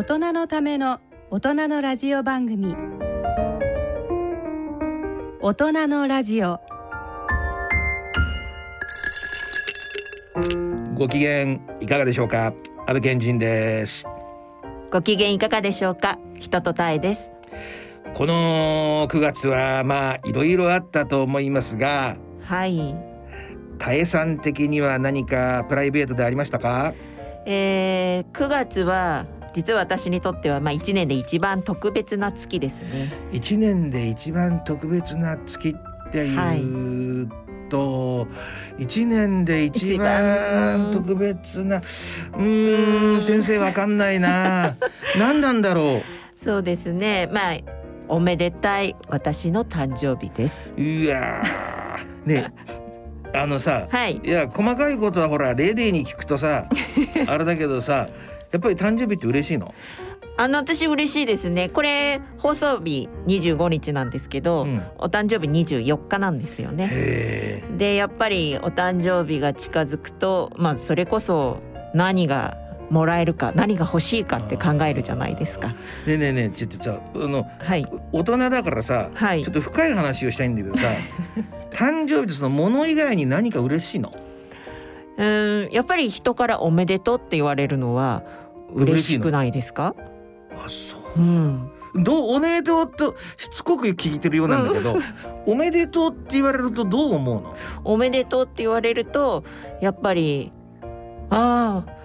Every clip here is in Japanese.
大人のための大人のラジオ番組。大人のラジオ。ご機嫌いかがでしょうか？安倍健人です。ご機嫌いかがでしょうか？人とたえです。この9月はまあいろいろあったと思いますがはい。たえさん的には何かプライベートでありましたか？えー、9月は実は私にとってはまあ1年で一番特別な月ですね。一年で一番特別な月っていうと、一年で一番特別なうーん先生わかんないな。何なんだろそうですね。まあおめでたい私の誕生日です。ううわー。ねあのさはい。いや細かいことはほらレディーに聞くとさ あれだけどさやっぱり誕生日って嬉しいの、あの私嬉しいですね。これ放送日25日なんですけど、うん。お誕生日24日なんですよね。へでやっぱりお誕生日が近づくとまあそれこそ何がもらえるか何が欲しいかって考えるじゃないですか。えねえねえねえちょっとさあのはい。大人だからさはい。ちょっと深い話をしたいんだけどさ 誕生日ってそのもの以外に何か嬉しいの？うーんやっぱり人からおめでとうって言われるのは嬉しくないですか？あそう。んうどうおめでとうとしつこく聞いてるようなんだけど、おめでとうって言われるとどう思うの？おめでとうって言われるとやっぱりああ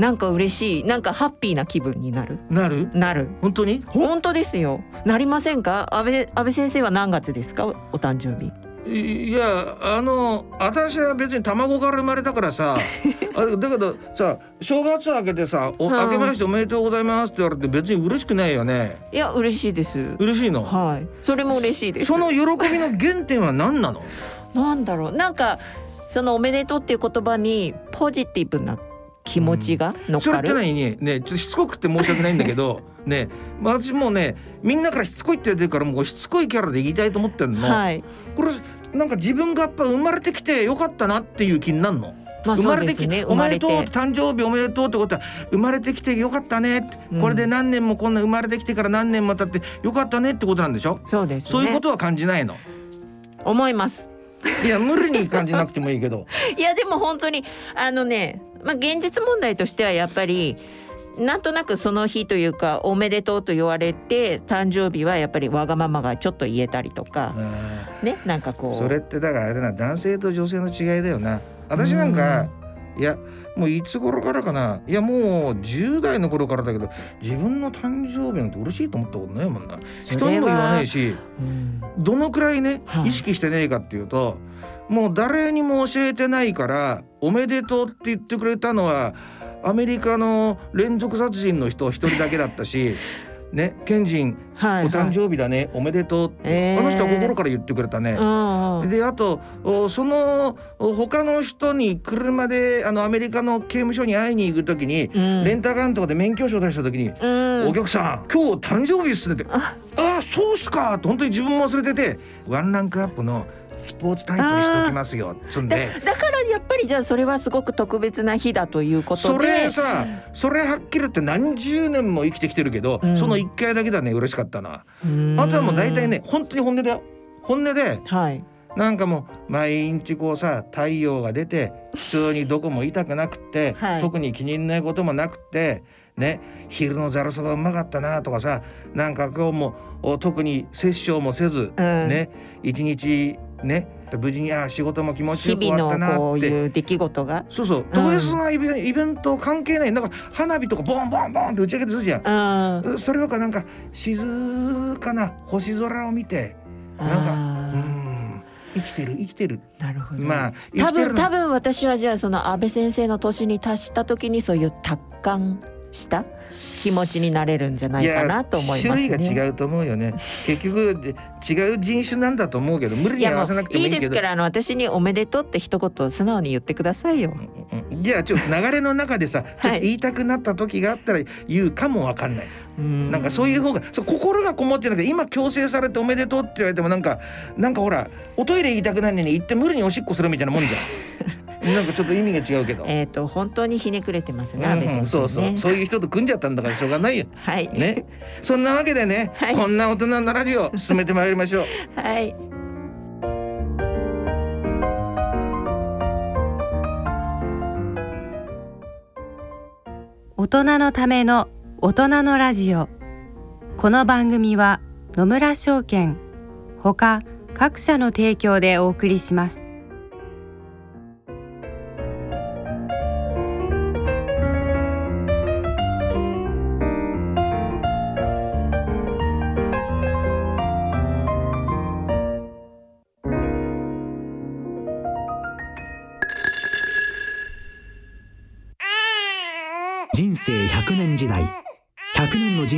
なんか嬉しいなんかハッピーな気分になる。なる？なる。本当に？本当ですよ。なりませんか？安倍安倍先生は何月ですか？おお誕生日いやあの私は別に卵から生まれたからさ あだけどさ正月明けてさ「おうん明けましておめでとうございます」って言われて別に嬉しくないよね。いや嬉しいです。嬉しいの？はい。それも嬉しいです。その喜びの原点は何なの？なんだろう。なんかそのおめでとうっていう言葉にポジティブな気持ちが乗っそれかる、って何ね。ねちょっとしつこくて申し訳ないんだけど ね私もうねみんなからしつこいって言ってるからもうしつこいキャラで言いたいと思ってんの、はい。これなんか自分がやっぱ生まれてきてよかったなっていう気になるの？まあそう生まれてきですねおめでとう誕生日おめでとうってことは生まれてきてよかったねって、うん。これで何年もこんな生まれてきてから何年も経ってよかったねってことなんでしょ？そうですね。そういうことは感じないの？思います。いや無理に感じなくてもいいけど。いやでも本当にあのねまあ現実問題としてはやっぱりなんとなくその日というかおめでとうと言われて誕生日はやっぱりわがままがちょっと言えたりとか。あねなんかこう。ーそれってだからあれだな男性と女性の違いだよな。私なんかいやもういつ頃からかな。いやもう10代の頃からだけど自分の誕生日なんて嬉しいと思ったことないもんな。人にも言わないしうん。どのくらいね、はい。意識してねえかっていうともう誰にも教えてないから「おめでとう」って言ってくれたのはアメリカの連続殺人の人一人だけだったし ねケンジンはいお誕生日だね、おめでとう。えー。あの人は心から言ってくれたね。うんうん。であとおそのお他の人に車であのアメリカの刑務所に会いに行く時に、うん。レンタカーとかで免許証出した時にうん。お客さん今日誕生日っすねって。あ。あそうっすか。って本当に自分も忘れててワンランクアップのスポーツタイプにしておきますよ。つんだでだからやっぱりじゃあそれはすごく特別な日だということそでれさそれはっきり言って何十年も生きてきてるけど、うん。その一回だけだね嬉しかったなうん。あとはもう大体ね本当に本音だよ。本音ではい。なんかもう毎日こうさ太陽が出て普通にどこも痛くなくって、はい。特に気に入んないこともなくってね昼のざるそばうまかったなとかさなんか今日もお特に殺生もせず、ね一日ね。無事にあ仕事も気持ち日よく終わった々のこうなって。いう出来事が。そうそう。特別なイベンイベント関係ない。なんか花火とかボンボンボンって打ち上げてするじゃん。うん。それよりかなんか静かな星空を見てなんかうあん生きてる生きてる。ーなるほどまあ生多分多分私はじゃあその安倍先生の年に達した時にそういう達観した気持ちになれるんじゃないかなと思いますね。種類が違うと思うよね。結局で違う人種なんだと思うけど無理に合わせなくてもいいけど。からあの私におめでとうって一言素直に言ってくださいよ。うんじゃあちょっと流れの中でさ、ちょっと言いたくなった時があったら言うかもわかんない、うん。なんかそういう方がそう心がこもってなくて今強制されておめでとうって言われてもなんかなんかほらおトイレ行きたくないのに行って無理におしっこするみたいなもんじゃん なんかちょっと意味が違うけど。えっ、と本当にひねくれてますね、うん。そうそう そういう人と組んじゃったんだからしょうがないよ。はい。ね、そんなわけでね、はいこんな大人のラジオ進めてまいりましょう。はい。大人のための大人のラジオこの番組は野村証券ほか各社の提供でお送りします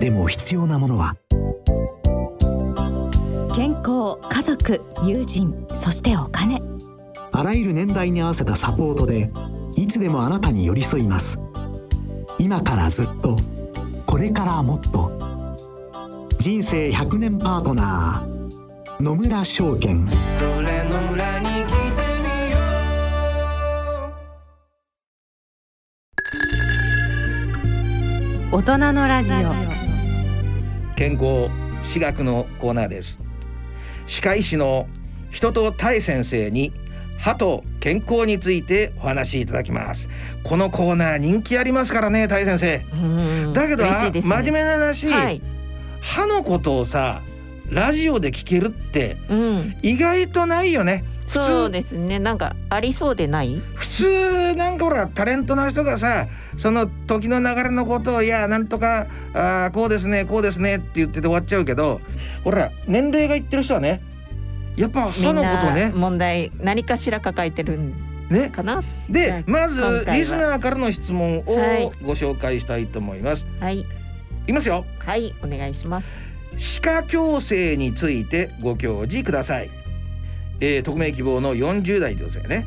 でも必要なものは。健康家族友人そしてお金。あらゆる年代に合わせたサポートでいつでもあなたに寄り添います。今からずっとこれからもっと。人生100年パートナー野村証券。それの村に来てみよ大人のラジオ。う。健康私学のコーナーです。歯科医師の人と大先生に歯と健康についてお話しいただきます。このコーナー人気ありますからね、大先生。うんだけど、ね真面目な話、はい。歯のことをさラジオで聞けるってうん。意外とないよね通そうですね。なんかありそうでない？普通なんかほらタレントの人がさその時の流れのことをいやなんとかあーこうですねこうですねって言ってて終わっちゃうけどほら年齢がいってる人はねやっぱ歯のことなね問題何かしら抱えてるんねかな？でまずリスナーからの質問をはいご紹介したいと思います。はい。いきますよはい。お願いします。歯科矯正についてご教示ください、えー、匿名希望の40代女性ね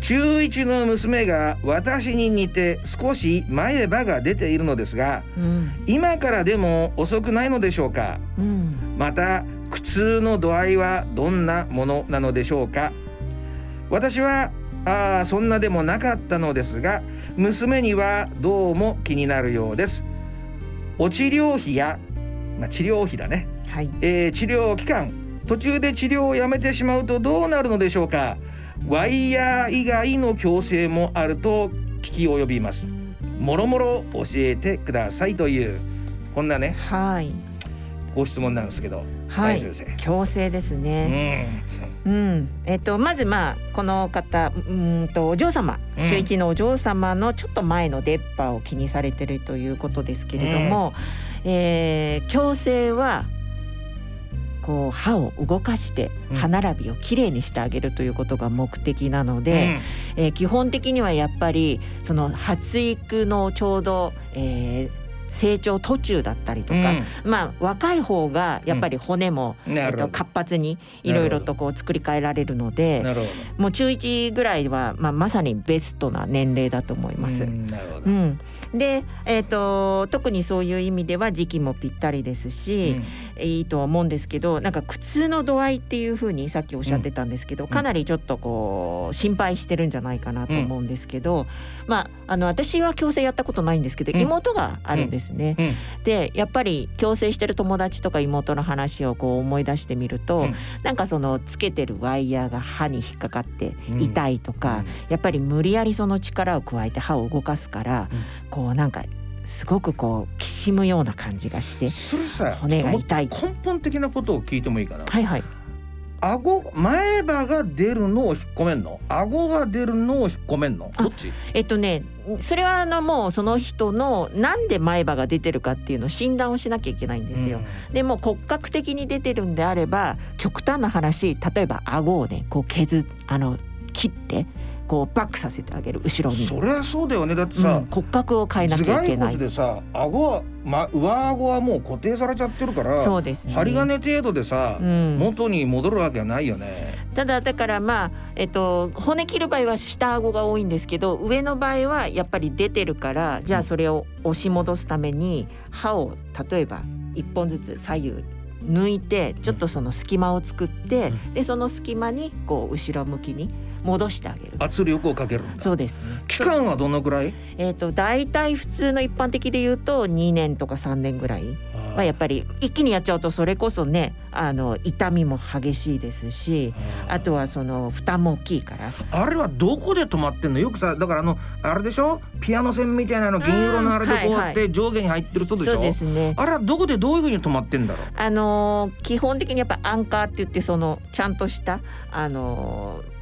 中1の娘が私に似て少し前歯が出ているのですがうん。今からでも遅くないのでしょうか？うん。また苦痛の度合いはどんなものなのでしょうか？私はあーそんなでもなかったのですが娘にはどうも気になるようですお治療費や、まあ、治療費だねはい。えー治療期間途中で治療をやめてしまうとどうなるのでしょうか？ワイヤー以外の矯正もあると聞き及びます。もろもろ教えてくださいというこんなねはい。ご質問なんですけど、はい。大先生。強制ですうね。ん。うん、えっとまずまあこの方うーんとお嬢様うん。中一のお嬢様のちょっと前の出っ歯を気にされてるということですけれども、えー矯正はこう歯を動かしてうん。歯並びをきれいにしてあげるということが目的なので、えー基本的にはやっぱりその発育のちょうど、えー成長途中だったりとか、まあ若い方がやっぱり骨も、うんえっと、活発にいろいろとこう作り変えられるのでもう中1ぐらいは、まあ、まさにベストな年齢だと思いどます。うんなるほど、うん、で、えー、と特にそういう意味では時期もぴったりですし、いいとは思うんですけどなんか苦痛の度合いっていうふうにさっきおっしゃってたんですけど、かなりちょっとこう心配してるんじゃないかなと思うんですけど、まああの私は矯正やったことないんですけど、うん。妹があるんですね。うん。でやっぱり矯正してる友達とか妹の話をこう思い出してみると、うん。なんかそのつけてるワイヤーが歯に引っかかってうん痛いとか、やっぱり無理やりその力を加えて歯を動かすから、うんこうなんかすごくこうきしむような感じがしてそれさ骨が痛い。根本的なことを聞いてもいいかな？はいはい。顎前歯が出るのを引っ込めんの？顎が出るのを引っ込めんの？あどっち？えっとねそれはあのもうその人のなんで前歯が出てるかっていうのを診断をしなきゃいけないんですよ。でも骨格的に出てるんであれば極端な話例えば顎をねこう削あの切ってこうバックさせてあげる後ろに。そりゃそうだよねだってうんさ、骨格を変えな頭蓋きゃいけない骨。でさ顎は、ま、上顎はもう固定されちゃってるからそうですね。針金程度でさ、うん元に戻るわけはないよね。ただだからまあえっと骨切る場合は下顎が多いんですけど上の場合はやっぱり出てるからじゃあそれを押し戻すために歯を例えば一本ずつ左右抜いてちょっとその隙間を作って、でその隙間にこう後ろ向きに戻してあげる。圧力をかける。そうですね。期間はどのくらい？えっ、と大体普通の一般的で言うと2年とか3年ぐらいはやっぱり一気にやっちゃうとそれこそねあの痛みも激しいですしあとはその負担も大きいから。あれはどこで止まってんの？よくさだからあのあれでしょ？ピアノ線みたいなの銀色のあれでこうやって上下に入ってる人でしょ、そうですね。あれはどこでどういうふうに止まってんだろう？あのー基本的にやっぱアンカーって言ってそのちゃんとしたあのー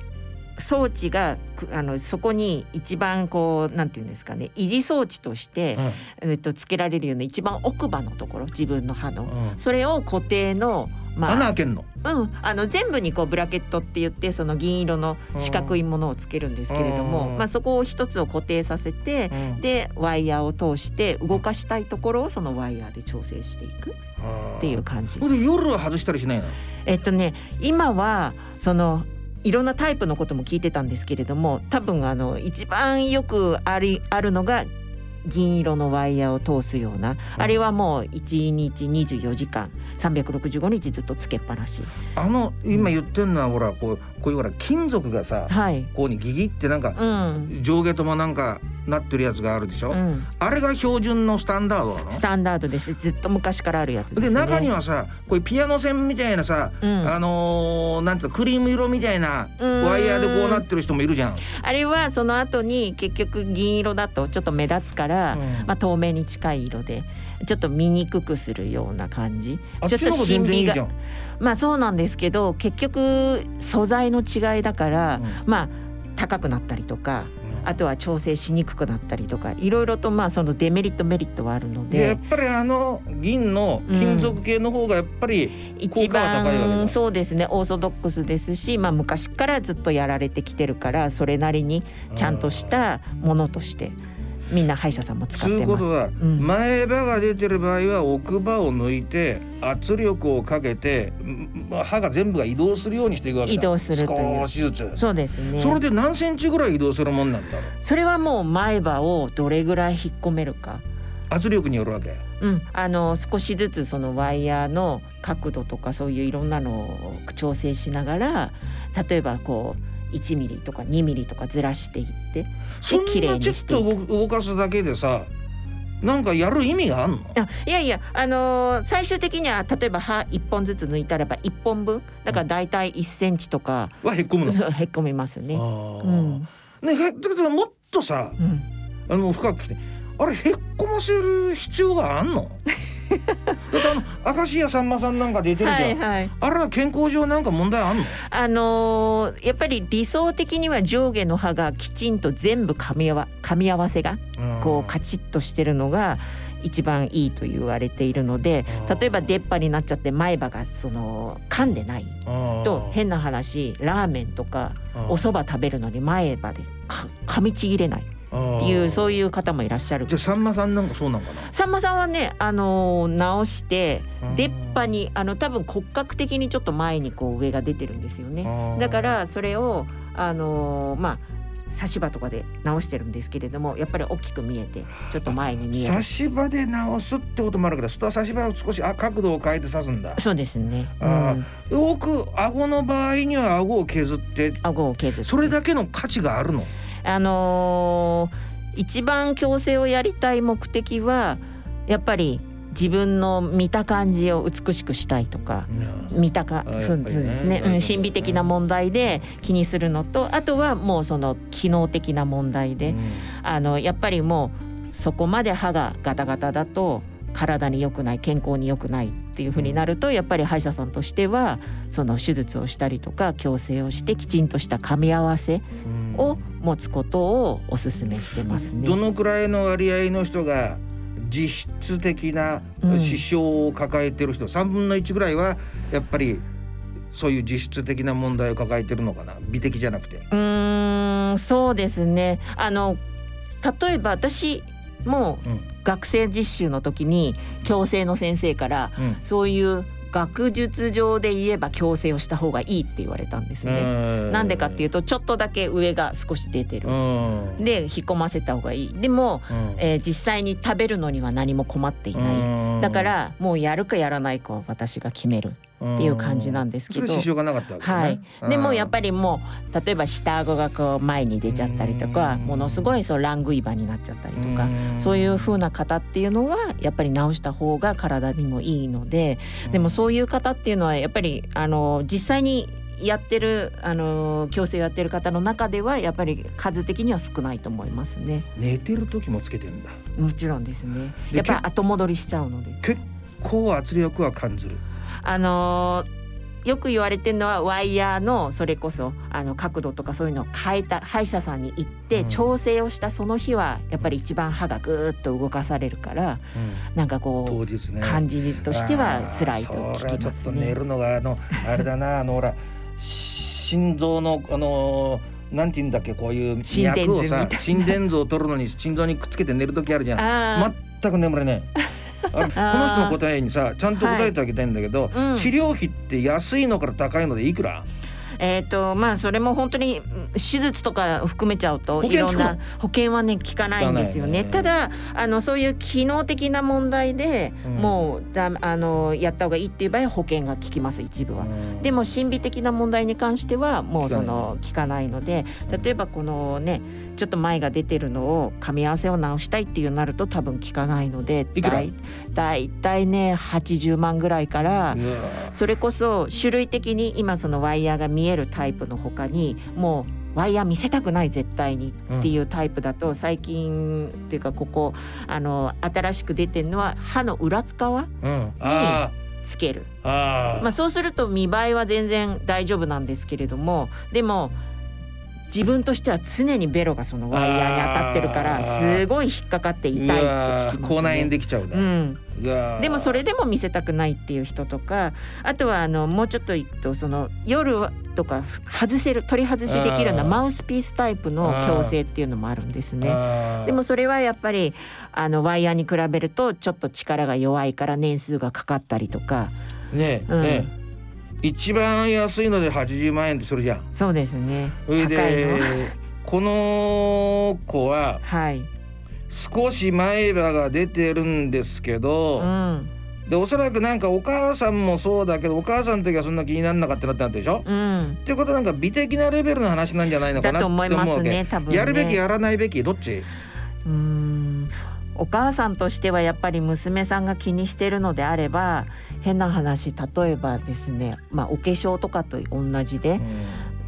装置がくあのそこに一番こうなんていうんですかね維持装置として、えっと、つけられるような一番奥歯のところ自分の歯の、うん。それを固定のまあ穴開けんの？うん、あの全部にこうブラケットって言ってその銀色の四角いものをつけるんですけれども、うん。まあ、そこを一つを固定させて、でワイヤーを通して動かしたいところをそのワイヤーで調整していく。っていう感じ。夜は外したりしないの？えっとね今はそのいろんなタイプのことも聞いてたんですけれども多分あの一番よくありあるのが銀色のワイヤーを通すような、あれはもう1日24時間365日ずっとつけっぱなし。あの今言ってんのはほらこうこういうほら金属がさはい、こうにギギってなんかうん。上下ともなんかなってるやつがあるでしょ、うん、あれが標準のスタンダードなの？スタンダードです。ずっと昔からあるやつでね。中にはさこういうピアノ線みたいなさ、うん。あのーなんていうのクリーム色みたいなうん。ワイヤーでこうなってる人もいるじゃん。あれはその後に結局銀色だとちょっと目立つから、うん。まあ、透明に近い色でちょっと見にくくするような感じ。ちょっと神秘が。まあそうなんですけど結局素材の違いだから、うん。まあ高くなったりとかあとは調整しにくくなったりとかいろいろとまあそのデメリットメリットはあるので。でやっぱりあの銀の金属系の方がやっぱり、一効果は高いわけだ。番そうですねオーソドックスですし、まあ、昔からずっとやられてきてるからそれなりにちゃんとしたものとしてみんな歯医者さんも使ってます。いうことは、ん。前歯が出てる場合は奥歯を抜いて圧力をかけてんまあ歯が全部が移動するようにしていくわけだ移動するという。少しずつ。そうですね。それで何センチぐらい移動するもんなんだろう？それはもう前歯をどれぐらい引っ込めるか、圧力によるわけ？うん、あの少しずつそのワイヤーの角度とかそういういろんなのを調整しながら例えばこう1ミリとか2ミリとかずらしていってそんなちょっにしていく。と動かすだけでさなんかやる意味があんの？あいやいやあのー最終的には例えば歯1本ずつ抜いたらば1本分。だから大体1センチとか、はへっこむの？そうへっこみますね。あうーん。ねへだけどもっとさうん、あの深く来てあれへっこませる必要があんの？だってあの明石家さんまさんなんか出てるじゃん、はいはい。あれは健康上なんか問題あんの？あのーやっぱり理想的には上下の歯がきちんと全部噛み合わ噛み合わせがこうカチッとしてるのが一番いいと言われているのでうん。例えば出っ歯になっちゃって前歯がその噛んでないと変な話ラーメンとかお蕎麦食べるのに前歯でか噛みちぎれないっていうそういう方もいらっしゃる。じゃあさんまさんなんかそうなんかな？さんまさんはね、あのー直してうん。出っ歯にあの多分骨格的にちょっと前にこう上が出てるんですよね。だからそれをあのーまあ差し歯とかで直してるんですけれどもやっぱり大きく見えてちょっと前に見える。差。し歯で直すってこともあるけどそしたら差し歯を少しあ角度を変えて刺すんだ。そうですね。うあん、奥顎の場合には顎を削って。顎を削って。それだけの価値があるの？あのー一番矯正をやりたい目的はやっぱり自分の見た感じを美しくしたいとか。見たかそうですね、うん、うん心理的な問題で気にするのとあとはもうその機能的な問題で、あのやっぱりもうそこまで歯がガタガタだと体に良くない健康に良くないっていうふうになるとやっぱり歯医者さんとしてはその手術をしたりとか矯正をしてきちんとした噛み合わせを持つことをお勧めしてますね。どのくらいの割合の人が実質的なうん。支障を抱えてる人、3分の1ぐらいはやっぱりそういう実質的な問題を抱えてるのかな？美的じゃなくて。うーんそうですね。あの例えば私もうん学生実習の時に矯正の先生からうんそういう学術上で言えば矯正をした方がいいって言われたんですね。なんでかっていうとちょっとだけ上が少し出てるう。んで引っ込ませた方がいい。でも、うんえー実際に食べるのには何も困っていない。だからもうやるかやらないかは私が決めるっていう感じなんですけど。はい、でもやっぱりりもう例えば下顎がこう前に出ちゃったりとかうん。ものすごいそうラングイバになっちゃったりとかそういう風な方っていうのはやっぱり治した方が体にもいいのででもそういう方っていうのはやっぱりあの実際にやってるあの矯正をやってる方の中ではやっぱり数的には少ないと思いますね。寝てる時もつけてんだ。もちろんですね。でやっぱり後戻りしちゃうので。結構圧力は感じるあのーよく言われてるのはワイヤーのそれこそあの角度とかそういうのを変えた歯医者さんに行ってうん。調整をしたその日はやっぱり一番歯がぐーっと動かされるからなんかこ当日ね。う感じとしては辛いと聞きますちょっと寝ね。るのがあの あれだなあのほら心臓のあのなんて言うんだっけこういう脈をさ心電図を取るのに心臓にくっつけて寝る時あるじゃん。あ全く眠れないこの人の答えにさちゃんと答えてあげたいんだけど、うん。治療費って安いのから高いのでいくら？えっ、とまあそれも本当にうん手術とか含めちゃうといろんな保険はね効かないんですよね。効か？ただあのそういう機能的な問題で、うん。もうだあのやった方がいいっていう場合は保険が効きます一部は。でも心理的な問題に関してはもうその効かないので例えばこのねちょっと前が出てるのを噛み合わせを直したいっていうなると多分効かないのでだいだいたいね80万ぐらいからそれこそ種類的に今そのワイヤーが見えるタイプの他にもうワイヤー見せたくない絶対にっていうタイプだと最近っていうかここあの新しく出てるのは歯の裏側うん、あつける。まあ、そうすると見栄えは全然大丈夫なんですけれどもでも自分としては常にベロがそのワイヤーに当たってるからすごい引っかかって痛いってう聞わきます口内炎ね。できちゃうね、うん、うわでもそれでも見せたくないっていう人とかあとはあのもうちょっといくとその夜とか外せる取り外しできるようなマウスピースタイプの矯正っていうのもあるんですね。でもそれはやっぱりあのワイヤーに比べるとちょっと力が弱いから年数がかかったりとか。ねえ、うん。ねえ一番安いので80万円ってするじゃん。そうですね。でこの子ははい、少し前歯が出てるんですけど、うん。でおそらくなんかお母さんもそうだけどお母さんの時はそんな気にならなかったなってなったでしょ、うん、っていうことはなんか美的なレベルの話なんじゃないのかなって思うわけ。ねね。やるべきやらないべき？どっち？うーんお母さんとしてはやっぱり娘さんが気にしてるのであれば変な話例えばですねまあお化粧とかと同じで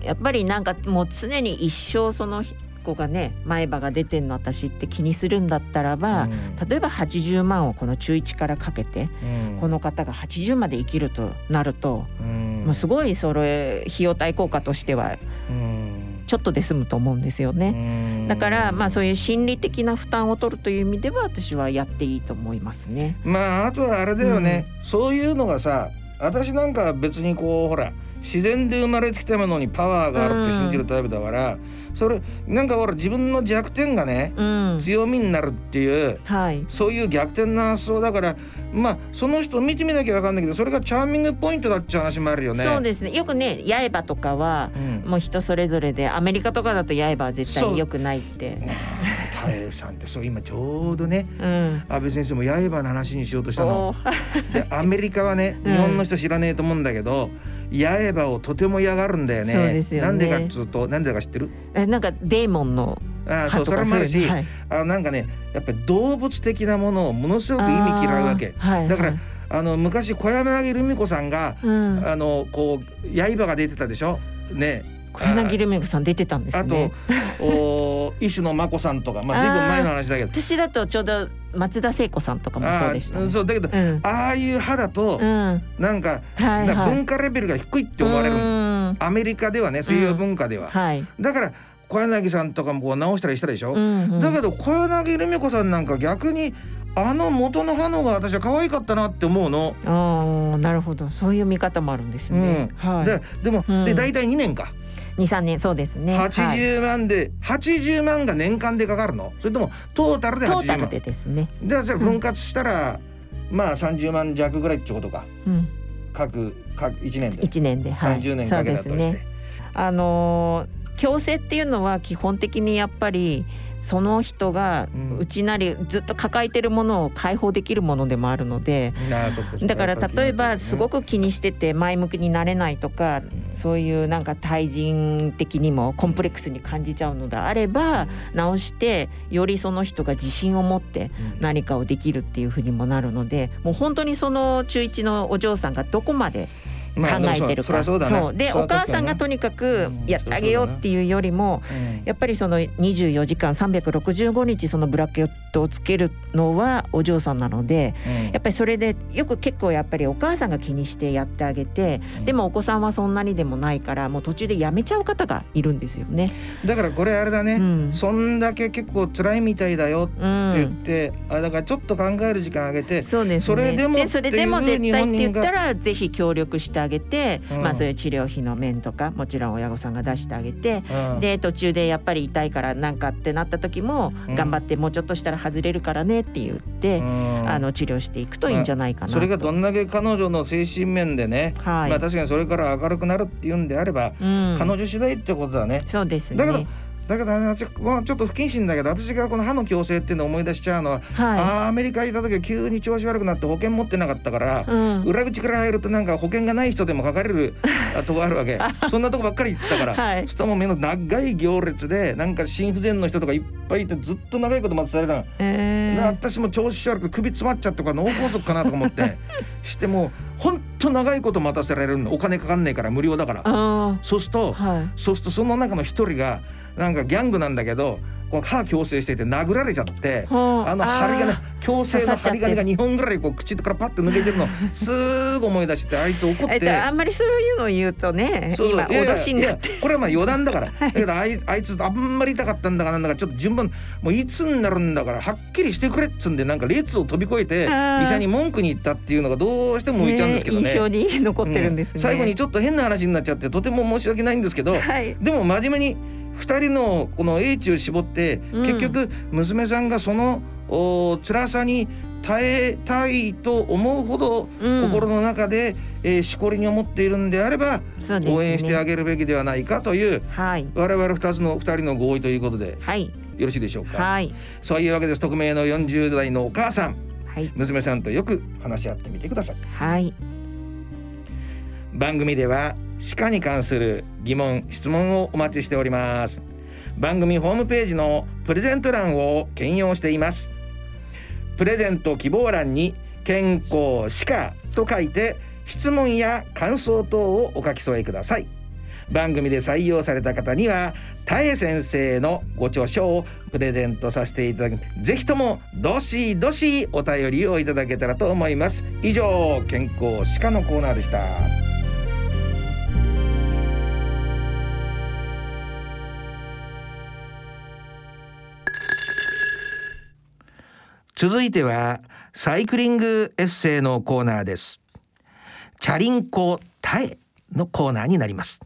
やっぱりなんかもう常に一生その子がね前歯が出てんの私って気にするんだったらば、例えば80万をこの中1からかけて、うん。この方が80まで生きるとなると、うん。もうすごいそれ費用対効果としてはうんちょっとで済むと思うんですよね。うんだからまあそういう心理的な負担を取るという意味では私はやっていいと思いますね。まああとはあれだよね、そういうのがさ私なんかは別にこうほら自然で生まれてきたものにパワーがあるって信じるタイプだから、それなんかほら自分の弱点がねうん、強みになるっていうはい。そういう逆転の発想だからまあその人を見てみなきゃ分かんないけどそれがチャーミングポイントだっちゅう話もあるよね。そうですね。よくね刃とかはうんもう人それぞれでアメリカとかだと刃は絶対に良くないって。タエさんってそう今ちょうどねうん。安倍先生も刃の話にしようとしたの。でアメリカはねうん日本の人知らねえと思うんだけど、刃をとても嫌がるんだよね。なんでかっつうとなんでか知ってる？えなんかデーモンのああそうそれもあるし、はいあなんかねやっぱり動物的なものをものすごく意味嫌うわけ。あーはい、だからはいあの昔小柳ルミ子さんが、うん、あのこう刃が出てたでしょ？ね。小柳ルミ子さん出てたんですあとね。、お医師の眞子さんとか、まあ、ずいぶん前の話だけど。私だとちょうど松田聖子さんとかもそうでした、ね。あそうだけど、うん。ああいう歯だと、うん。なんか、はいはい。文化レベルが低いって思われるアメリカではね西洋文化では、はい。だから小柳さんとかもこう直したりしたでしょ、うんうんだけど小柳ルミ子さんなんか逆にあの元の歯のが私は可愛かったなって思うの。ああなるほどそういう見方もあるんですね。うんはい。ででも、うんで大体2年か二三年そうですね。はい80万で、80万が年間でかかるの？それともトータルで80万？トータルでですね。でそれ分割したら、まあ30万弱ぐらいってことかうん。各各1年で一年で、はい、30年かけたとして、ですね。あのー矯正っていうのは基本的にやっぱりその人がうん。内なりずっと抱えてるものを解放できるものでもあるので、なあそっかそっか。だから例えばすごくく気にしてて前向きになれないとかそういうなんか対人的にもコンプレックスに感じちゃうのであれば直してよりその人が自信を持って何かをできるっていうふうにもなるのでもう本当にその中一のお嬢さんがどこまで考えてるか、そうだなそう。でお母さんがとにかくうんやってあげようっていうよりもうん。やっぱりその24時間365日そのブラケットをつけるのはお嬢さんなのでうん。やっぱりそれでよく結構やっぱりお母さんが気にしてやってあげてでもお子さんはそんなにでもないからもう途中でやめちゃう方がいるんですよね。だからこれあれだね、うん。そんだけ結構辛いみたいだよってう言っん。て、あだからちょっと考える時間あげてそうですね。それでもそれでも絶対って言ったらぜひ協力してあげて、うんまあそういう治療費の面とかもちろん親御さんが出してあげて、うんで途中でやっぱり痛いからなんかってなった時も、うん頑張ってもうちょっとしたら外れるからねって言って、うんあの治療していくといいんじゃないかなと。それがどんだけ彼女の精神面でね、はい、まあ確かにそれから明るくなるっていうんであれば、うん、彼女次第ってことだね。そうですね。だけどだけどあのちょまあちょっと不謹慎だけど私がこの歯の矯正っていうのを思い出しちゃうのは、はい。あーアメリカにいた時は急に調子悪くなって保険持ってなかったから、うん。裏口から入るとなんか保険がない人でもかかれる あとこあるわけ。そんなとこばっかり行ってたから、はい。しかも目の長い行列でなんか心不全の人とかいっぱいいてずっと長いこと待たされるの。でえー私も調子悪くて首詰まっちゃってこれ脳梗塞かなとか思って してもほんと長いこと待たせられるの。お金かかんねえから無料だから。あそうするとーはい。そうするとその中の一人がなんかギャングなんだけどこう歯矯正していて殴られちゃって。はあの針金矯正の針金が刺2本ぐらいこう口からパッて抜けてるのすぐ思い出してあいつ怒って。とあんまりそういうのを言うとね今そうそう。いやいや脅しになって。これはまあ余談だから、だけどあいあいつあんまり痛かったんだかなんだかちょっと順番もういつになるんだからはっきりしてくれっつんでなんか列を飛び越えて医者に文句に言ったっていうのがどうしても浮いちゃうんですけどね。印象に残ってるんですね。うん。最後にちょっと変な話になっちゃってとても申し訳ないんですけど、はい。でも真面目に2人のこの英知を絞って、うん。結局娘さんがそのお辛さに耐えたいと思うほどうん。心の中で、えーしこりに思っているんであれば、ね。応援してあげるべきではないかというはい。我々2つの2人の合意ということではい。よろしいでしょうか？はい。そういうわけです。匿名の40代のお母さんはい。娘さんとよく話し合ってみてください。はい。番組では歯科に関する疑問質問をお待ちしております。番組ホームページのプレゼント欄を兼用しています。プレゼント希望欄に健康歯科と書いて質問や感想等をお書き添えください。番組で採用された方には田江先生のご著書をプレゼントさせていただきぜひともどしどしお便りをいただけたらと思います。以上健康歯科のコーナーでした。続いてはサイクリングエッセイのコーナーです。チャリンコタエのコーナーになります。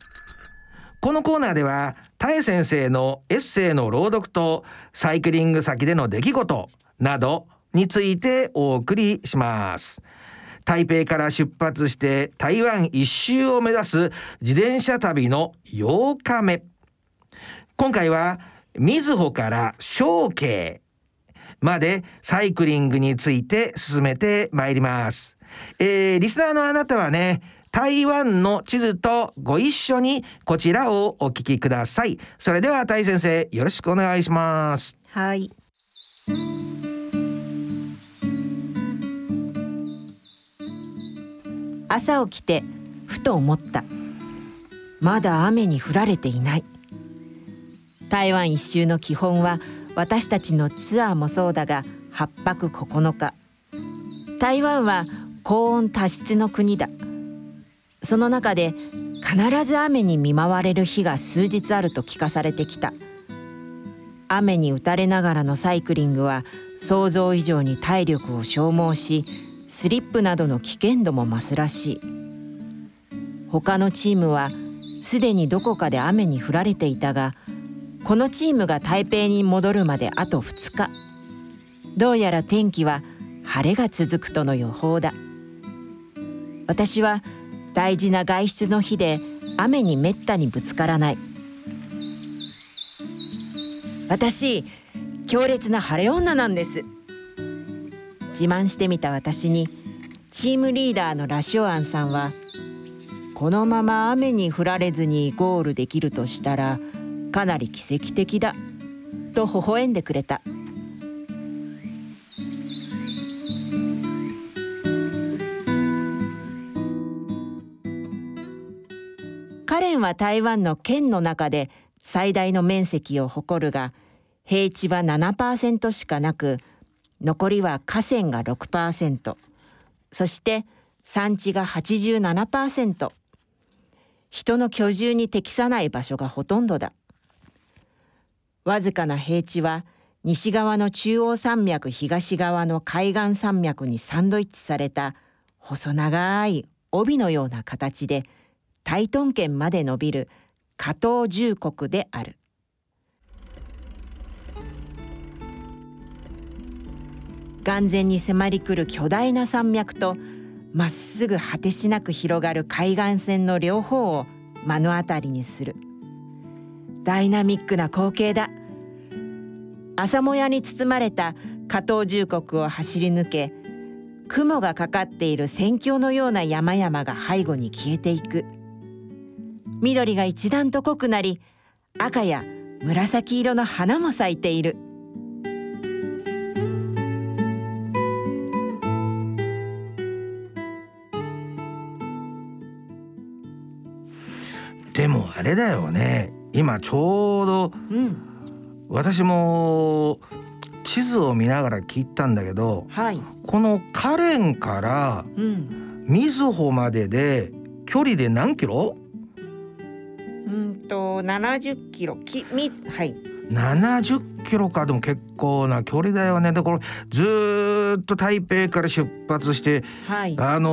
このコーナーではタエ先生のエッセイの朗読とサイクリング先での出来事などについてお送りします。台北から出発して台湾一周を目指す自転車旅の8日目。今回は瑞穂から小慶までサイクリングについて進めてまいります。えー、リスナーのあなたはね、台湾の地図とご一緒にこちらをお聞きください。それでは大先生、よろしくお願いします。はい朝起きてふと思ったまだ雨に降られていない台湾一周の基本は私たちのツアーもそうだが8泊9日。台湾は高温多湿の国だ。その中で必ず雨に見舞われる日が数日あると聞かされてきた。雨に打たれながらのサイクリングは想像以上に体力を消耗しスリップなどの危険度も増すらしい。他のチームはすでにどこかで雨に降られていたがこのチームが台北に戻るまであと2日。どうやら天気は晴れが続くとの予報だ。私は大事な外出の日で雨にめったにぶつからない。私強烈な晴れ女なんです。自慢してみた私にチームリーダーのラシオアンさんはこのまま雨に降られずにゴールできるとしたらかなり奇跡的だと微笑んでくれた。カレンは台湾の県の中で最大の面積を誇るが平地は7%しかなく残りは河川が6%そして山地が87%人の居住に適さない場所がほとんどだ。わずかな平地は西側の中央山脈東側の海岸山脈にサンドイッチされた細長い帯のような形でタイトン県まで伸びる下東重国である。眼前に迫り来る巨大な山脈とまっすぐ果てしなく広がる海岸線の両方を目の当たりにする。ダイナミックな光景だ。朝もやに包まれた下東重国を走り抜け雲がかかっている戦況のような山々が背後に消えていく。緑が一段と濃くなり赤や紫色の花も咲いている。でもあれだよね。今ちょうどうん。私も地図を見ながら聞いたんだけどはい。このカレンからうん。みずほまでで距離で何キロ？うんと70キロ。きみはい。70キロか。でも結構な距離だよね。でこれずーっと台北から出発してはい。あの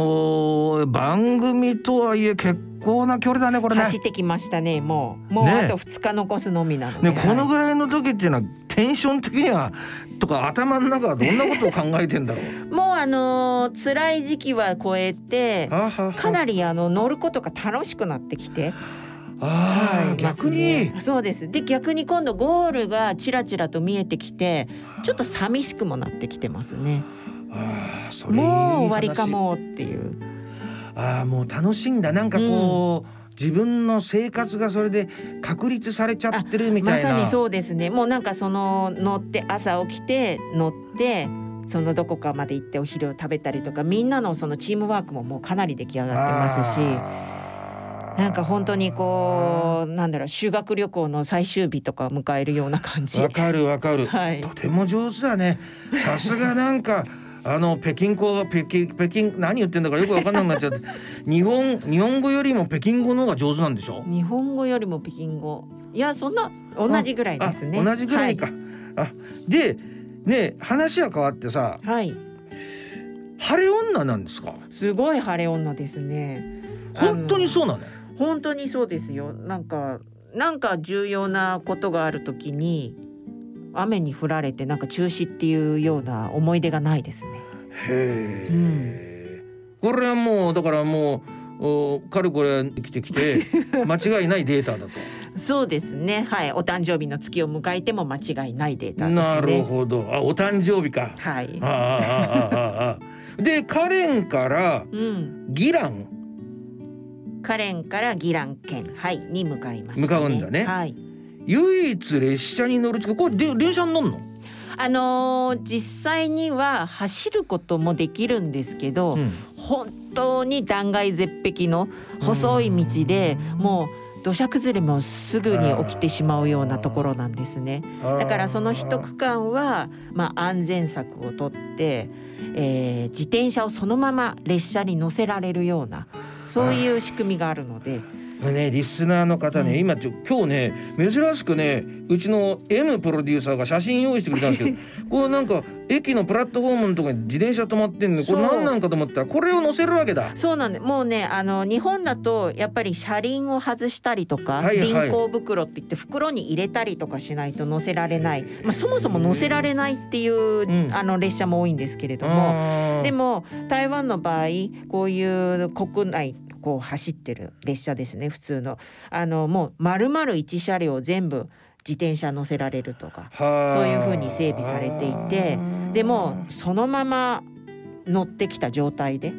ー番組とはいえ結構な距離だねこれね。走ってきましたねもう。もうね。あと2日残すのみなので、ねこのはいぐらいの時っていうのはテンション的にはとか頭の中はどんなことを考えてんだろう？もうあのー辛い時期は超えてかなりあの乗ることが楽しくなってきて、あー、はい逆に、ね。そうです。で逆に今度ゴールがちらちらと見えてきてちょっと寂しくもなってきてますね。あーそれもう話終わりかもっていうあーもう楽しいんだ。なんかこう、自分の生活がそれで確立されちゃってるみまたいな。さにそうですね。もうなんかその乗って朝起きて乗ってそのどこかまで行ってお昼を食べたりとかみんなのそのチームワークももうかなり出来上がってますし。なんか本当にこうなんだろう修学旅行の最終日とかを迎えるような感じ。わかるわかる、はい。とても上手だね。さすがなんかあの北京語が北京北京何言ってんだかよくわかんなくなっちゃって 日本日本語よりも北京語の方が上手なんでしょ？日本語よりも北京語。いやそんな同じぐらいですね。あ同じぐらいか、あでね話は変わってさはい、はい晴れ女なんですか？すごい晴れ女ですね。本当にそうなの本当にそうですよ。なんかなんか重要なことがある時に雨に降られてなんか中止っていうような思い出がないですね。へえ、これはもうだからもうおかれこれ生きてきて 間違いないデータだと。そうですね。はい。お誕生日の月を迎えても間違いないデータですね。なるほど。あお誕生日か。はい。あああああでカレンからうん。ギラン。カレンからギラン県。はい。に向かいました、ね、向かうんだね。はい唯一列車に乗る近くこれで電車に乗るの？あのー実際には走ることもできるんですけど、うん本当に断崖絶壁の細い道でもう土砂崩れもすぐに起きてしまうようなところなんですね。だからその一区間はまあ安全策をとって、えー自転車をそのまま列車に乗せられるようなそういう仕組みがあるのでねリスナーの方ね、今今日ね珍しくねうちの M プロデューサーが写真用意してくれたんですけど これなんか駅のプラットフォームのところに自転車止まってんのこれ何なんかと思ったらこれを載せるわけだ。そうなんでもうねあの日本だとやっぱり車輪を外したりとか、はいはい。輪行袋って言って袋に入れたりとかしないと乗せられない、まあ、そもそも乗せられないっていう、ん。あの列車も多いんですけれども、でも台湾の場合こういう国内こう走ってる列車ですね普通のあのもう丸々1車両全部自転車乗せられるとかはあそういう風に整備されていてでもそのまま乗ってきた状態で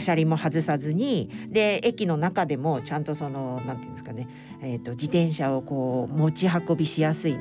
車輪も外さずにで駅の中でもちゃんとそのなんていうんですかね、えー、と自転車をこう持ち運びしやすい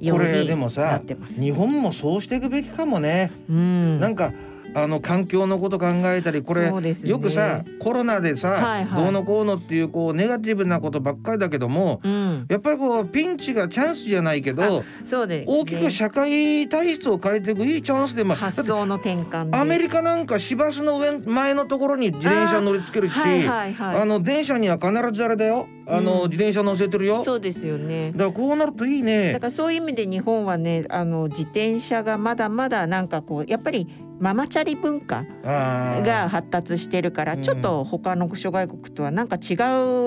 ようになってます。日本もそうしていくべきかもね。うんなんかあの環境のこと考えたりこれ、ね。よくさコロナでさ、はいはい。どうのこうのっていうこうネガティブなことばっかりだけどもうん、やっぱりこうピンチがチャンスじゃないけどそうです、ね、大きく社会体質を変えていくいいチャンスでもある発想の転換で。アメリカなんか市バスの上前のところに自転車乗り付けるしあ,、はいはいはい。の電車には必ずあれだよ。あの、うん。自転車乗せてるよ。だかそうですよね。らこうなるといいだねからそういう意味で日本はねあの自転車がまだまだなんかこうやっぱりママチャリ文化が発達してるからうんちょっと他の諸外国とはなんか違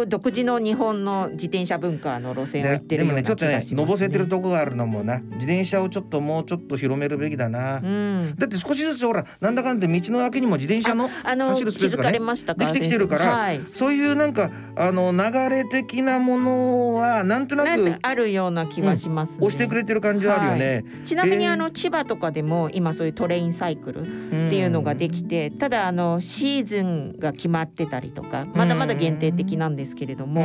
う独自の日本の自転車文化の路線を行ってででるような気もねちょっとねがしますね。のぼせてるとこがあるのもな自転車をちょっともうちょっと広めるべきだな、うん。だって少しずつほらなんだかんだ道の脇にも自転車のあの走るスペースがね気づかれましたか？できてきてるからはい。そういうなんかあの流れ的なものはなんとなくあるような気はしますね。押してくれてる感じはあるよね。ちなみにあの千葉とかでも今そういうトレインサイクルっっていうのができて、ただあのシーズンが決まってたりとかまだまだ限定的なんですけれども、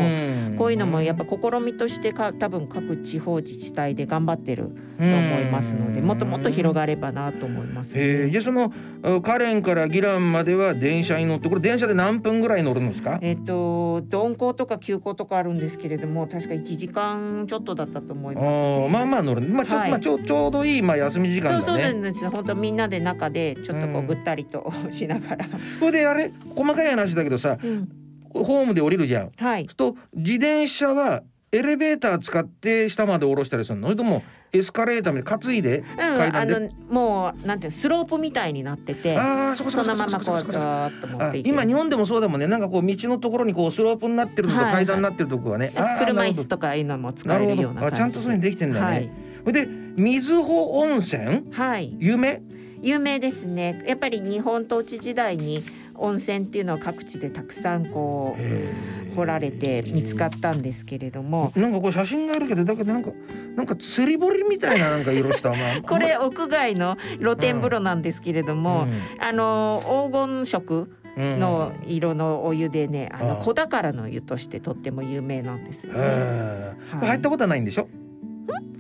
こういうのもやっぱ試みとしてか多分各地方自治体で頑張ってると思いますのでもっともっと広がればなと思います、へえ。じゃあそのあカレンからギランまでは電車に乗ってこれ電車で何分ぐらい乗るんですか？えっ、と鈍行とか急行とかあるんですけれども確か1時間ちょっとだったと思います、あねー。まあまあ乗る。まあちょ,、はい。まあ、ちょちょうどいいまあ休み時間だね。そうそうなんです本当みんなで中でちょっとこううんぐったりとしながら、それであれ細かい話だけどさうん、ホームで降りるじゃん。はい。と自転車はエレベーター使って下まで下ろしたりするの？それともエスカレーターみたいに担いでうん、階段で、あのもうなんていうのスロープみたいになっててああそこそこそのそこそこままこ。うそこそこドーッと持あって今日本でもそうだもんね。なんかこう道のところにこうスロープになってるのとはいはい。階段になってるとこがね、あー車椅子とかいうのも使えるような感じほど。あちゃんとそういうのできてんだね、はい、で水穂温泉？はい、有名有名ですね。やっぱり日本統治時代に温泉っていうのは各地でたくさんこう掘られて見つかったんですけれども。なんかこう写真があるけどだけどなんかなんか釣り堀みたいななんか色したまあ これ屋外の露天風呂なんですけれども、あの黄金色うんの色のお湯でね、あの子宝の湯としてとっても有名なんですよね。はい。入ったことはないんでしょ？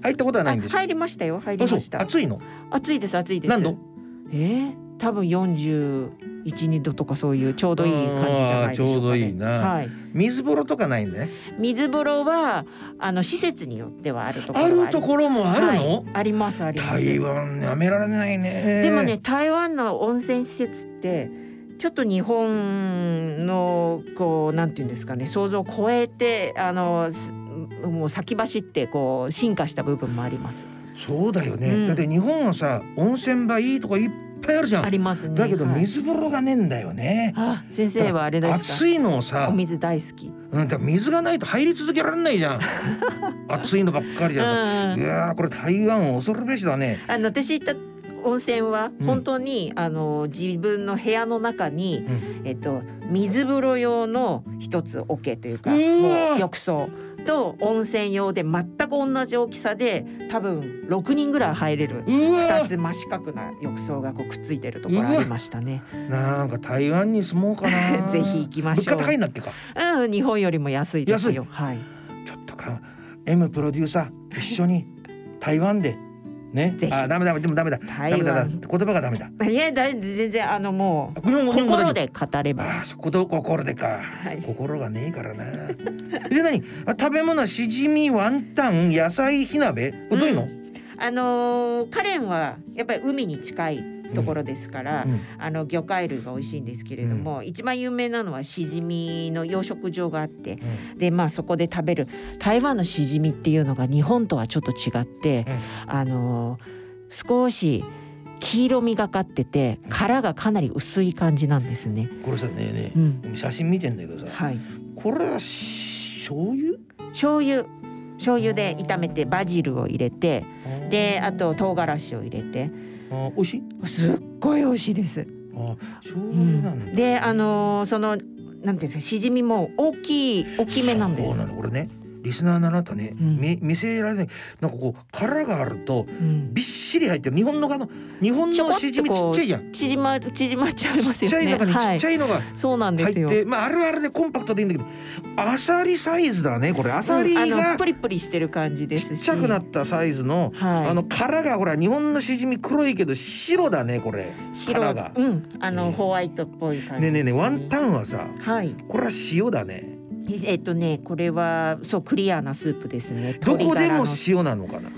入ったことはないんでし入りましたよ。入りました。暑いの？暑いです暑いです。何度？え？ー、多分四十一二度とかそういうちょうどいい感じじゃないでしょうか、ね。ちょうどいいなはい。水風呂とかないね水風呂はあの施設によってはあるところあるところもあるの、はいありますあります。台湾やめられないねでもね台湾の温泉施設ってちょっと日本のこうなんていうんですかね想像を超えてあのすもう先走ってこう進化した部分もあります。そうだよね、うん。だって日本はさ温泉場いいとこいっぱいあるじゃん。ありますね。だけどはい。水風呂がねえんだよね、あ先生はあれですか。暑いのをさお水大好き。うん、だ水がないと入り続けられないじゃん。暑いのばっかりじゃさ、うんいやーこれ台湾恐るべしだね。あの私行った温泉はうん本当に、あの自分の部屋の中に、うえっと水風呂用の一つ桶というかうもわう浴槽と温泉用で全く同じ大きさで多分6人ぐらい入れる。うわ。2つ真四角な浴槽がこうくっついてるところありましたね。なんか台湾に住もうかな。ぜひ行きましょう。物価高いんだっけか？うん、日本よりも安いですよ。はい。ちょっとか M プロデューサー一緒に台湾でね。あダメダメでもダメだ。台湾。ダメだ。だ言葉がダメだ。いやだ全然あのもう心で語れば。ああそこと心でか、はい。心がねえからな。で何？あ食べ物はしじみワンタン野菜火鍋？どういうの、あのーカレンはやっぱり海に近いところですから、うんあの魚介類が美味しいんですけれども、一番有名なのはしじみの養殖場があってでまあそこで食べる台湾のしじみっていうのが日本とはちょっと違って、あの少し黄色みがかってて殻がかなり薄い感じなんですね。これさねえね写真見てんだけどさ、はい、これはし醤油？醤油醤油で炒めてバジルを入れてであと唐辛子を入れて。あ美味しい？すっごい美味しいです。あ醤う油なんだ、ん、であのーそのなんていうんですかしじみも大きい大きめなんです。そうな。のこれねリスナーのあなたね、うん。見見せられないなんかこう殻があるとうん。びっしり入ってる。日本のあの日本のしじみちっちゃいじゃん。縮ま縮まっちゃいますちっちゃいよね。中にちっちゃい、いのがそうなんで入って、すよ。まああるあるでコンパクトでいいんだけどアサリサイズだねこれ。アサリがプリプリしてる感じですし。ちっちゃくなったサイズの、はい。あの殻がほら日本のしじみ黒いけど白だねこれ。白殻が。うん。あの、ねホワイトっぽい感じ、ねえねえねえワンタンはさはい。これは塩だねえっとねこれはそうクリアなスープですね。どこでも塩なのかな？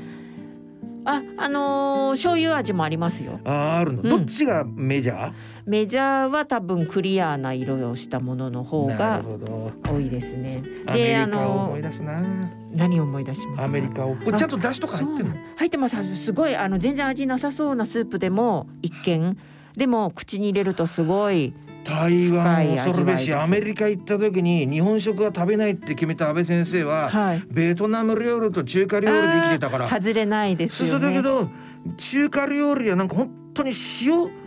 ああのー醤油味もありますよ。あーあるの、うん。どっちがメジャー？メジャーは多分クリアな色をしたものの方なが多いですね。であカを思のい出すな。何を思い出します？かアメリカを。これちゃんと出汁とか入ってる入ってます。すごいあの全然味なさそうなスープでも一見。でも口に入れるとすごい台湾恐るべしアメリカ行った時に日本食は食べないって決めた安倍先生は、はい。ベトナム料理と中華料理で生きてたから。外れないですよね。そうだけど中華料理はなんか本当に塩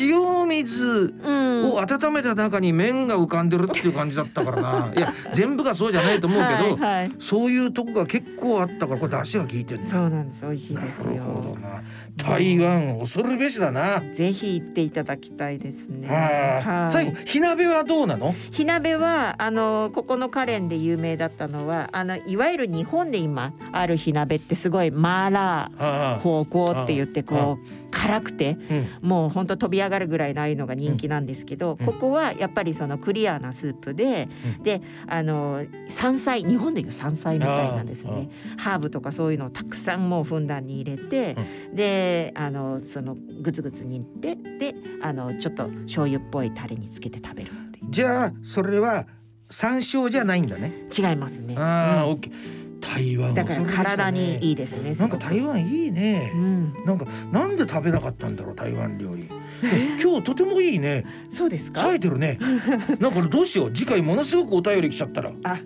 塩水うん。を温めた中に麺が浮かんでるっていう感じだったからな、いや全部がそうじゃないと思うけど、はいはい。そういうとこが結構あったからこれ出汁が効いてるそうなんです。美味しいですよ。な台湾恐るべしだな、ぜひ行っていただきたいですね。はあ。最後火鍋はどうなの？火鍋はあのここのカレンで有名だったのはあのいわゆる日本で今ある火鍋ってすごいマーラーはあ。火锅って言ってこう辛くてうん。もうほんと飛び上がるぐらいのああいうのが人気なんですけど、うん。ここはやっぱりそのクリアなスープで、うん。であの山菜日本でいう山菜みたいなんですね。ハーブとかそういうのをたくさんもうふんだんに入れて、であのそのグツグツ煮てであのちょっと醤油っぽいタレにつけて食べるっていじゃあそれは山椒じゃないんだね。う違いますね。ああ、うん。オッケー。台湾だから体ねにいいですね。なんか台湾いいね。う、ん、なんかなんで食べなかったんだろう台湾料理 今日とてもいいね。そうですか？冴えてるね。なんかどうしよう。次回ものすごくお便り来ちゃったら。あ、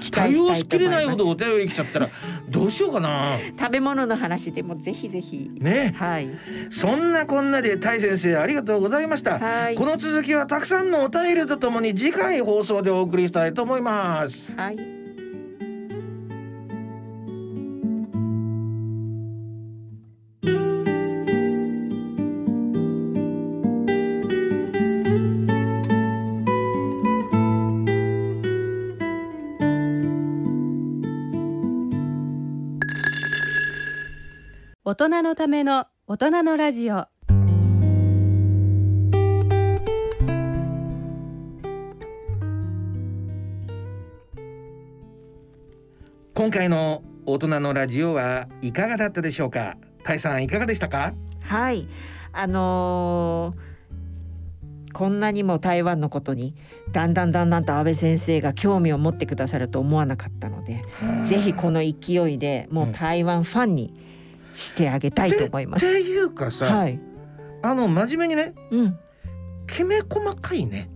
期対応待しきれないほどお便り来ちゃったらどうしようかな。食べ物の話でもぜひぜひ。ね。はい。そんなこんなでタイ先生ありがとうございました。はい。この続きはたくさんのお便りとともに次回放送でお送りしたいと思います。はい。人のための大人のラジオ。今回の大人のラジオはいかがだったでしょうか？タイさんいかがでしたか？はい。あのーこんなにも台湾のことにだんだんだんだんと安倍先生が興味を持ってくださると思わなかったので、ぜひこの勢いでもう台湾ファンにしてあげたいと思います。っていうかさ、はい。あの真面目にねうん。きめ細かいね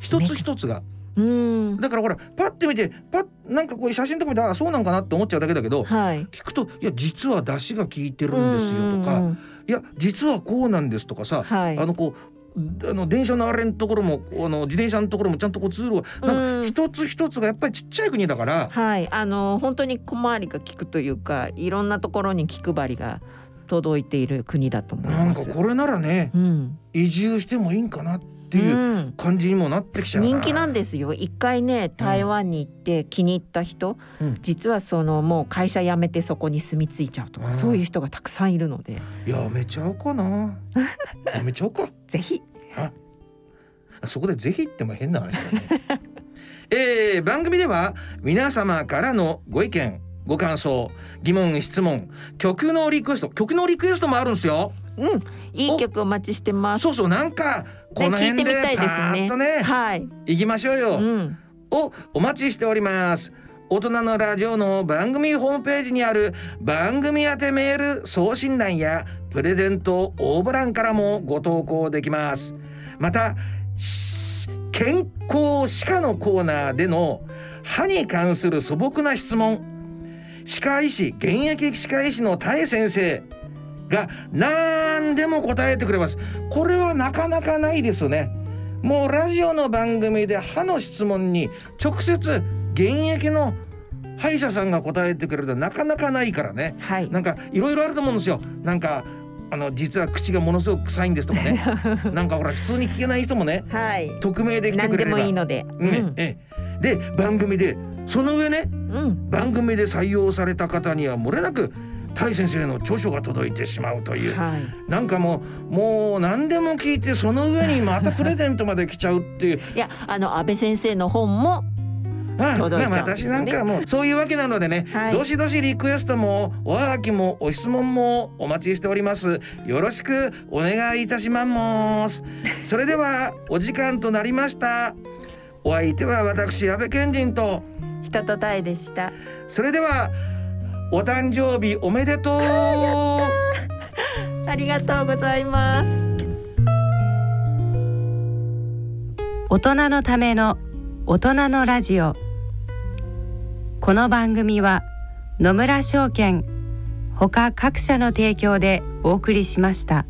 一つ一つがうん。だからほらパッて見てパッなんかこういう写真とか見てあそうなんかなって思っちゃうだけだけどはい。聞くといや実は出汁が効いてるんですよとか、うんうんうんいや実はこうなんですとかさ、はいあのこうあの電車のあれのところもあの自転車のところもちゃんとこう通路がなんうん。か一つ一つがやっぱりちっちゃい国だから、はい、あの本当に小回りが利くというか、いろんなところに気配りが届いている国だと思いなんます。かこれならねうん、移住してもいいんかなっていううん。感じにもなってきちゃうな。人気なんですよ。一回ね台湾に行って気に入った人、うん。実はそのもう会社辞めてそこに住み着いちゃうとか、うん。そういう人がたくさんいるので、やめちゃおうかな。やめちゃおうか。ぜひ。あ。そこでぜひっても変な話だね。えー、番組では皆様からのご意見ご感想疑問質問曲のリクエスト曲のリクエストもあるんですよ。うん、いい曲お待ちしてます。そうそうなんかこの辺でパーね。ッとねはい。行きましょうよ、うん。をお待ちしております大人のラジオの番組ホームページにある番組宛てメール送信欄やプレゼント応募欄からもご投稿できますまたし健康歯科のコーナーでの歯に関する素朴な質問歯科医師現役歯科医師の田江先生が何でも答えてくれますこれはなかなかないですよねもうラジオの番組で歯の質問に直接現役の歯医者さんが答えてくれるとなかなかないからねはい。なんかいろいろあると思うんですよなんかあの実は口がものすごく臭いんですとかね なんかほら普通に聞けない人もねはい。匿名で来てくれればもいいので。ううんん。ええで番組でその上ねうん。番組で採用された方には漏れなくタイ先生の著書が届いてしまうという。はい。なんかもうもう何でも聞いてその上にまたプレゼントまで来ちゃうっていう。いやあの安倍先生の本もあ届いちゃう。んまあ私なんかもうそういうわけなのでね、はい。どしどしリクエストもおはがきもお質問もお待ちしております。よろしくお願いいたします。それでは お時間となりました。お相手は私安倍賢人と人とたえでした。それではお誕生日おめでとう ありがとうございます。大人のための大人のラジオこの番組は野村証券ほか各社の提供でお送りしました。